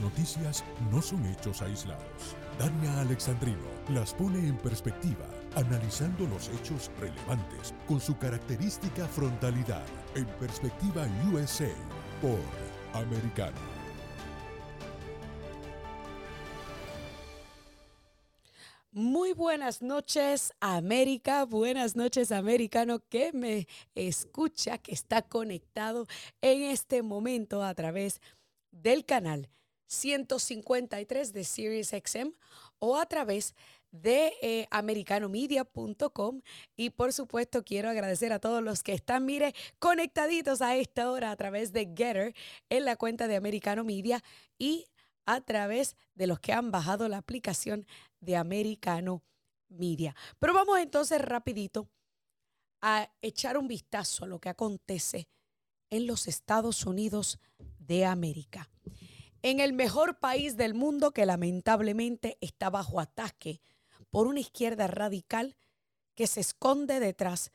Noticias no son hechos aislados. Dania Alexandrino las pone en perspectiva, analizando los hechos relevantes con su característica frontalidad. En perspectiva USA por Americano. Muy buenas noches, América. Buenas noches, americano que me escucha, que está conectado en este momento a través del canal 153 de Sirius XM o a través de eh, americanomedia.com y por supuesto quiero agradecer a todos los que están, mire, conectaditos a esta hora a través de Getter en la cuenta de Americano Media y a través de los que han bajado la aplicación de Americano Media. Pero vamos entonces rapidito a echar un vistazo a lo que acontece en los Estados Unidos de América en el mejor país del mundo que lamentablemente está bajo ataque por una izquierda radical que se esconde detrás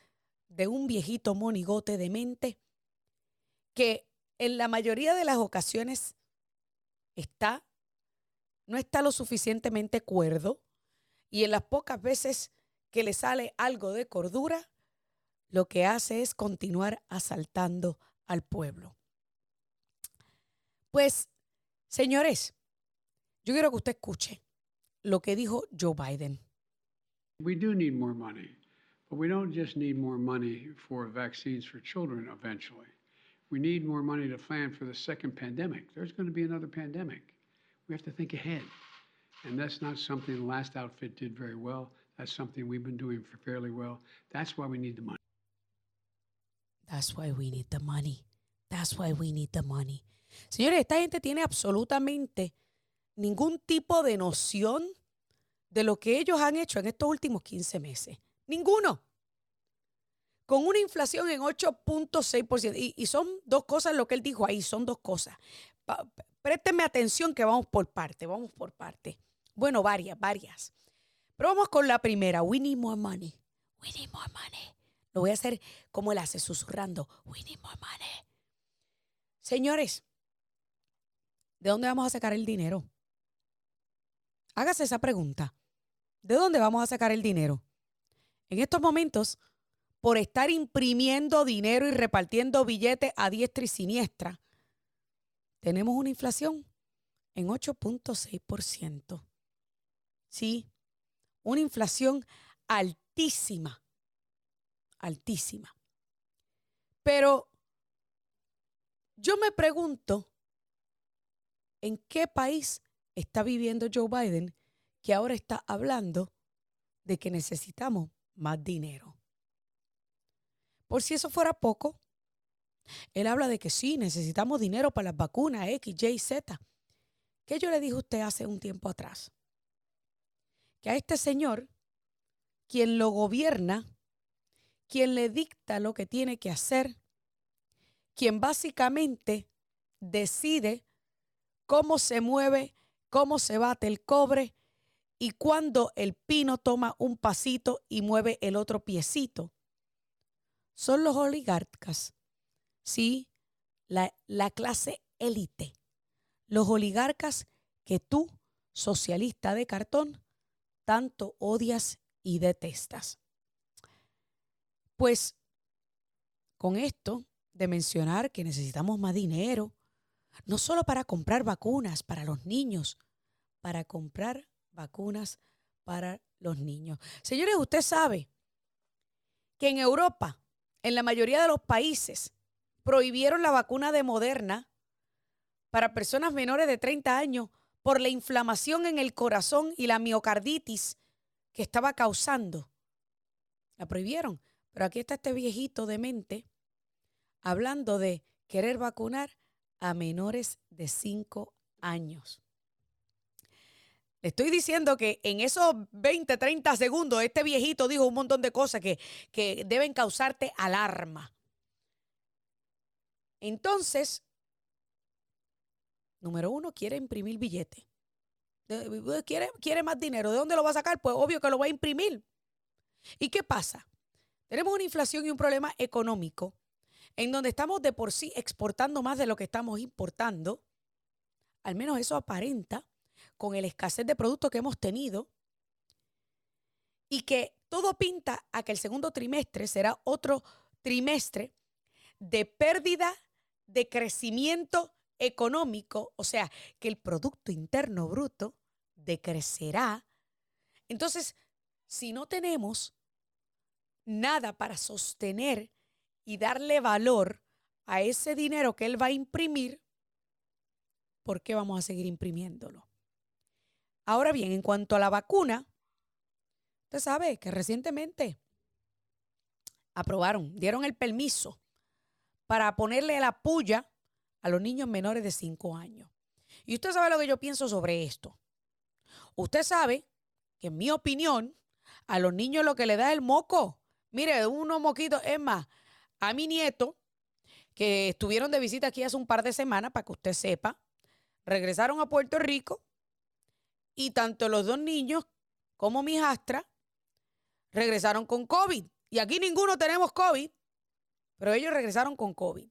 de un viejito monigote de mente que en la mayoría de las ocasiones está no está lo suficientemente cuerdo y en las pocas veces que le sale algo de cordura, lo que hace es continuar asaltando al pueblo. Pues Señores, yo quiero que usted escuche lo que dijo Joe Biden. We do need more money, but we don't just need more money for vaccines for children eventually. We need more money to plan for the second pandemic. There's going to be another pandemic. We have to think ahead. And that's not something the last outfit did very well. That's something we've been doing fairly well. That's why we need the money. That's why we need the money. That's why we need the money. Señores, esta gente tiene absolutamente ningún tipo de noción de lo que ellos han hecho en estos últimos 15 meses. Ninguno. Con una inflación en 8.6%. Y, y, son dos cosas lo que él dijo ahí, son dos cosas. présteme atención que vamos por parte, vamos por parte. Bueno, varias, varias. Pero vamos con la primera. We need more money. We need more money. Lo voy a hacer como él hace, susurrando. We need more money. Señores, ¿de dónde vamos a sacar el dinero? Hágase esa pregunta. ¿De dónde vamos a sacar el dinero? En estos momentos, por estar imprimiendo dinero y repartiendo billetes a diestra y siniestra, tenemos una inflación en 8.6%. Sí, una inflación altísima, altísima. Pero yo me pregunto, ¿En qué país está viviendo Joe Biden que ahora está hablando de que necesitamos más dinero? Por si eso fuera poco, él habla de que sí, necesitamos dinero para las vacunas X, Y, Z. ¿Qué yo le dije a usted hace un tiempo atrás? Que a este señor, quien lo gobierna, quien le dicta lo que tiene que hacer, quien básicamente decide cómo se mueve, cómo se bate el cobre y cuando el pino toma un pasito y mueve el otro piecito. Son los oligarcas, sí, la, la clase élite, los oligarcas que tú, socialista de cartón, tanto odias y detestas. Pues con esto de mencionar que necesitamos más dinero, no solo para comprar vacunas para los niños, para comprar vacunas para los niños. Señores, usted sabe que en Europa, en la mayoría de los países, prohibieron la vacuna de Moderna para personas menores de 30 años por la inflamación en el corazón y la miocarditis que estaba causando. La prohibieron. Pero aquí está este viejito de mente hablando de querer vacunar a menores de 5 años. Le estoy diciendo que en esos 20, 30 segundos este viejito dijo un montón de cosas que, que deben causarte alarma. Entonces, número uno, quiere imprimir billete. Quiere, quiere más dinero. ¿De dónde lo va a sacar? Pues obvio que lo va a imprimir. ¿Y qué pasa? Tenemos una inflación y un problema económico en donde estamos de por sí exportando más de lo que estamos importando. Al menos eso aparenta con el escasez de productos que hemos tenido. Y que todo pinta a que el segundo trimestre será otro trimestre de pérdida de crecimiento económico, o sea, que el Producto Interno Bruto decrecerá. Entonces, si no tenemos nada para sostener y darle valor a ese dinero que él va a imprimir, ¿por qué vamos a seguir imprimiéndolo? Ahora bien, en cuanto a la vacuna, usted sabe que recientemente aprobaron, dieron el permiso para ponerle la puya a los niños menores de 5 años. Y usted sabe lo que yo pienso sobre esto. Usted sabe que en mi opinión, a los niños lo que le da es el moco. Mire, unos moquitos, es más, a mi nieto, que estuvieron de visita aquí hace un par de semanas, para que usted sepa, regresaron a Puerto Rico y tanto los dos niños como mi hijastra regresaron con COVID. Y aquí ninguno tenemos COVID, pero ellos regresaron con COVID.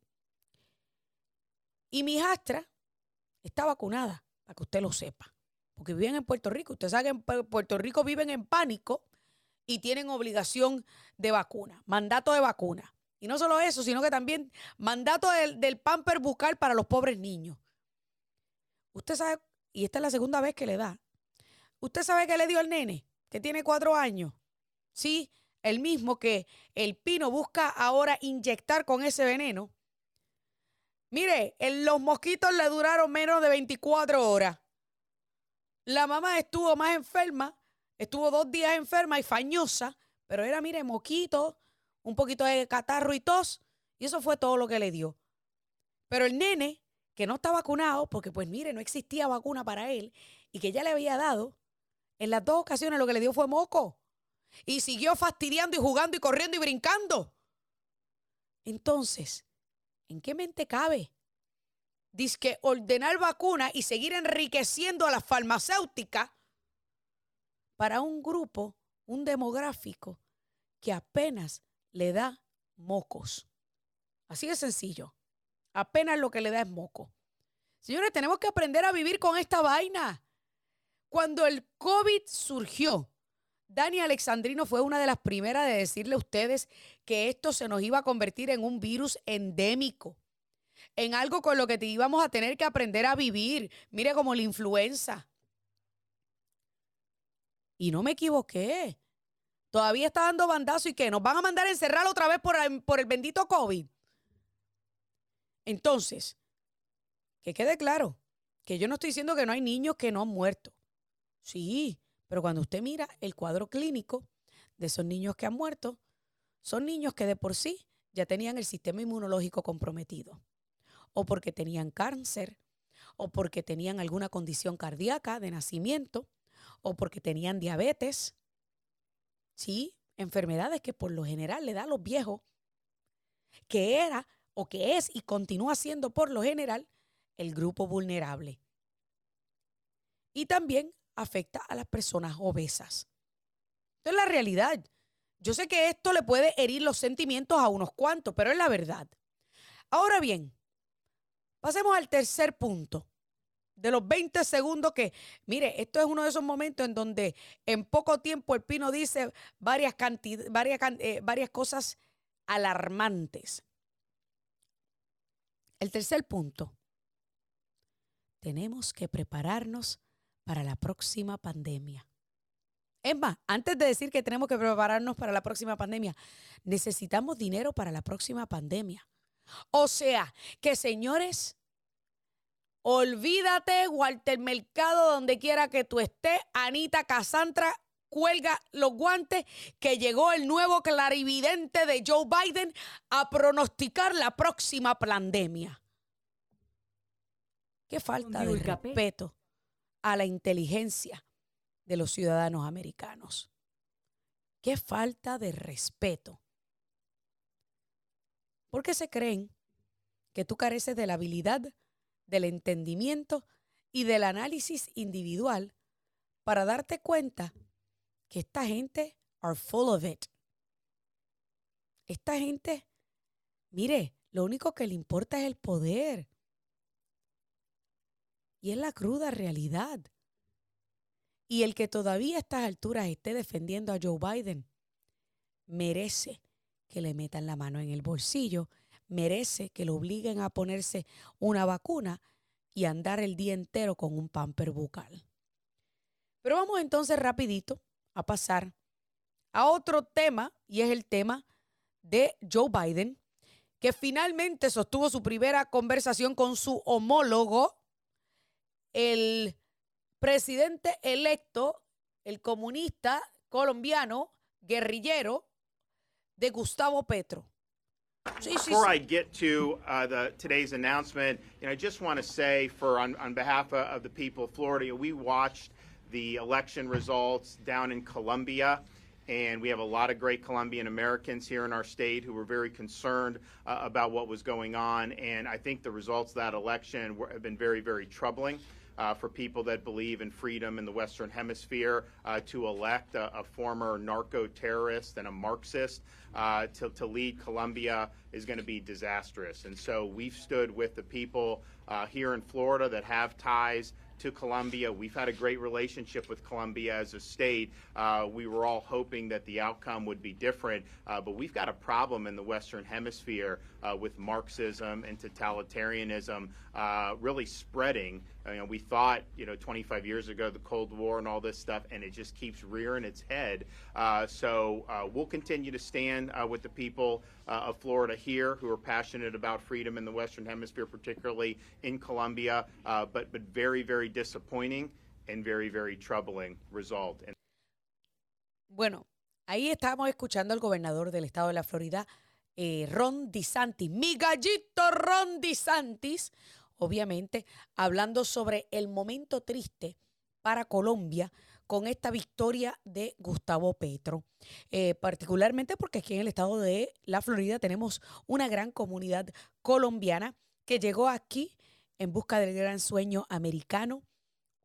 Y mi hijastra está vacunada, para que usted lo sepa, porque viven en Puerto Rico. Usted sabe que en Puerto Rico viven en pánico y tienen obligación de vacuna, mandato de vacuna. Y no solo eso, sino que también mandato del, del pamper bucal para los pobres niños. Usted sabe, y esta es la segunda vez que le da. ¿Usted sabe qué le dio al nene? Que tiene cuatro años. Sí, el mismo que el pino busca ahora inyectar con ese veneno. Mire, los mosquitos le duraron menos de 24 horas. La mamá estuvo más enferma, estuvo dos días enferma y fañosa, pero era, mire, mosquito, un poquito de catarro y tos, y eso fue todo lo que le dio. Pero el nene, que no está vacunado, porque pues mire, no existía vacuna para él, y que ya le había dado, en las dos ocasiones lo que le dio fue moco. Y siguió fastidiando y jugando y corriendo y brincando. Entonces, ¿en qué mente cabe? Dice que ordenar vacuna y seguir enriqueciendo a las farmacéuticas para un grupo, un demográfico, que apenas le da mocos. Así de sencillo. Apenas lo que le da es moco. Señores, tenemos que aprender a vivir con esta vaina. Cuando el COVID surgió, Dani Alexandrino fue una de las primeras de decirle a ustedes que esto se nos iba a convertir en un virus endémico, en algo con lo que íbamos a tener que aprender a vivir. Mire como la influenza. Y no me equivoqué. Todavía está dando bandazo y que nos van a mandar a encerrar otra vez por por el bendito COVID. Entonces, que quede claro que yo no estoy diciendo que no hay niños que no han muerto. Sí, pero cuando usted mira el cuadro clínico de esos niños que han muerto, son niños que de por sí ya tenían el sistema inmunológico comprometido, o porque tenían cáncer, o porque tenían alguna condición cardíaca de nacimiento, o porque tenían diabetes, sí, enfermedades que por lo general le da a los viejos, que era o que es y continúa siendo por lo general el grupo vulnerable. Y también afecta a las personas obesas. Esto es la realidad. Yo sé que esto le puede herir los sentimientos a unos cuantos, pero es la verdad. Ahora bien, pasemos al tercer punto. De los 20 segundos que, mire, esto es uno de esos momentos en donde en poco tiempo el Pino dice varias, varias, eh, varias cosas alarmantes. El tercer punto. Tenemos que prepararnos para la próxima pandemia. Es más, antes de decir que tenemos que prepararnos para la próxima pandemia, necesitamos dinero para la próxima pandemia. O sea, que señores, olvídate, Walter Mercado, donde quiera que tú estés, Anita Casantra, cuelga los guantes, que llegó el nuevo clarividente de Joe Biden a pronosticar la próxima pandemia. Qué falta de respeto a la inteligencia de los ciudadanos americanos. Qué falta de respeto. Porque se creen que tú careces de la habilidad, del entendimiento y del análisis individual para darte cuenta que esta gente are full of it. Esta gente, mire, lo único que le importa es el poder. Y es la cruda realidad. Y el que todavía a estas alturas esté defendiendo a Joe Biden merece que le metan la mano en el bolsillo, merece que lo obliguen a ponerse una vacuna y andar el día entero con un pamper bucal. Pero vamos entonces rapidito a pasar a otro tema y es el tema de Joe Biden, que finalmente sostuvo su primera conversación con su homólogo, el presidente electo, el comunista colombiano, guerrillero, de Gustavo Petro. Before I get to uh, the, today's announcement, you know, I just want to say, for on, on behalf of, of the people of Florida, we watched the election results down in Columbia. And we have a lot of great Colombian Americans here in our state who were very concerned uh, about what was going on. And I think the results of that election were, have been very, very troubling uh, for people that believe in freedom in the Western Hemisphere uh, to elect a, a, former narco terrorist and a Marxist uh, to, to, lead Colombia is going to be disastrous. And so we've stood with the people uh, here in Florida that have ties to Colombia. We've had a great relationship with Colombia as a state. Uh, we were all hoping that the outcome would be different, uh, but we've got a problem in the Western Hemisphere uh, with Marxism and totalitarianism uh, really spreading. Uh, you know, we thought, you know, 25 years ago, the Cold War and all this stuff, and it just keeps rearing its head. Uh, so we'll continue to stand with the people of Florida here who are passionate about freedom in the Western Hemisphere, particularly in Colombia, but but very very disappointing and very very troubling result. Bueno, ahí estamos escuchando al gobernador del estado de la Florida, eh, Ron DeSantis, mi gallito Ron DeSantis, obviamente hablando sobre el momento triste para Colombia con esta victoria de Gustavo Petro. Eh, particularmente porque aquí en el estado de la Florida tenemos una gran comunidad colombiana que llegó aquí en busca del gran sueño americano,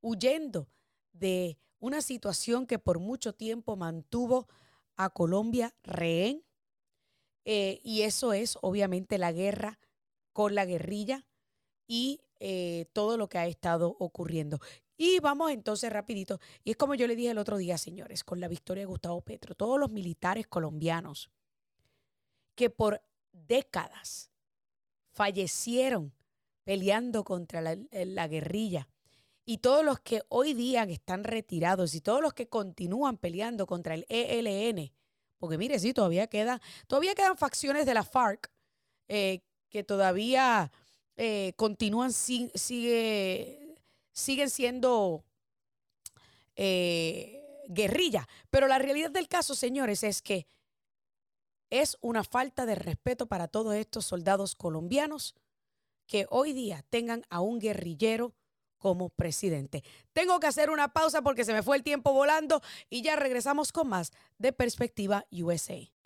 huyendo de una situación que por mucho tiempo mantuvo a Colombia rehén. Eh, y eso es obviamente la guerra con la guerrilla y eh, todo lo que ha estado ocurriendo. Y vamos entonces rapidito. Y es como yo le dije el otro día, señores, con la victoria de Gustavo Petro, todos los militares colombianos que por décadas fallecieron peleando contra la, la guerrilla, y todos los que hoy día están retirados y todos los que continúan peleando contra el ELN, porque mire, sí, todavía, queda, todavía quedan facciones de la FARC eh, que todavía eh, continúan, sigue, siguen siendo eh, guerrilla. Pero la realidad del caso, señores, es que es una falta de respeto para todos estos soldados colombianos que hoy día tengan a un guerrillero como presidente. Tengo que hacer una pausa porque se me fue el tiempo volando y ya regresamos con más de Perspectiva USA.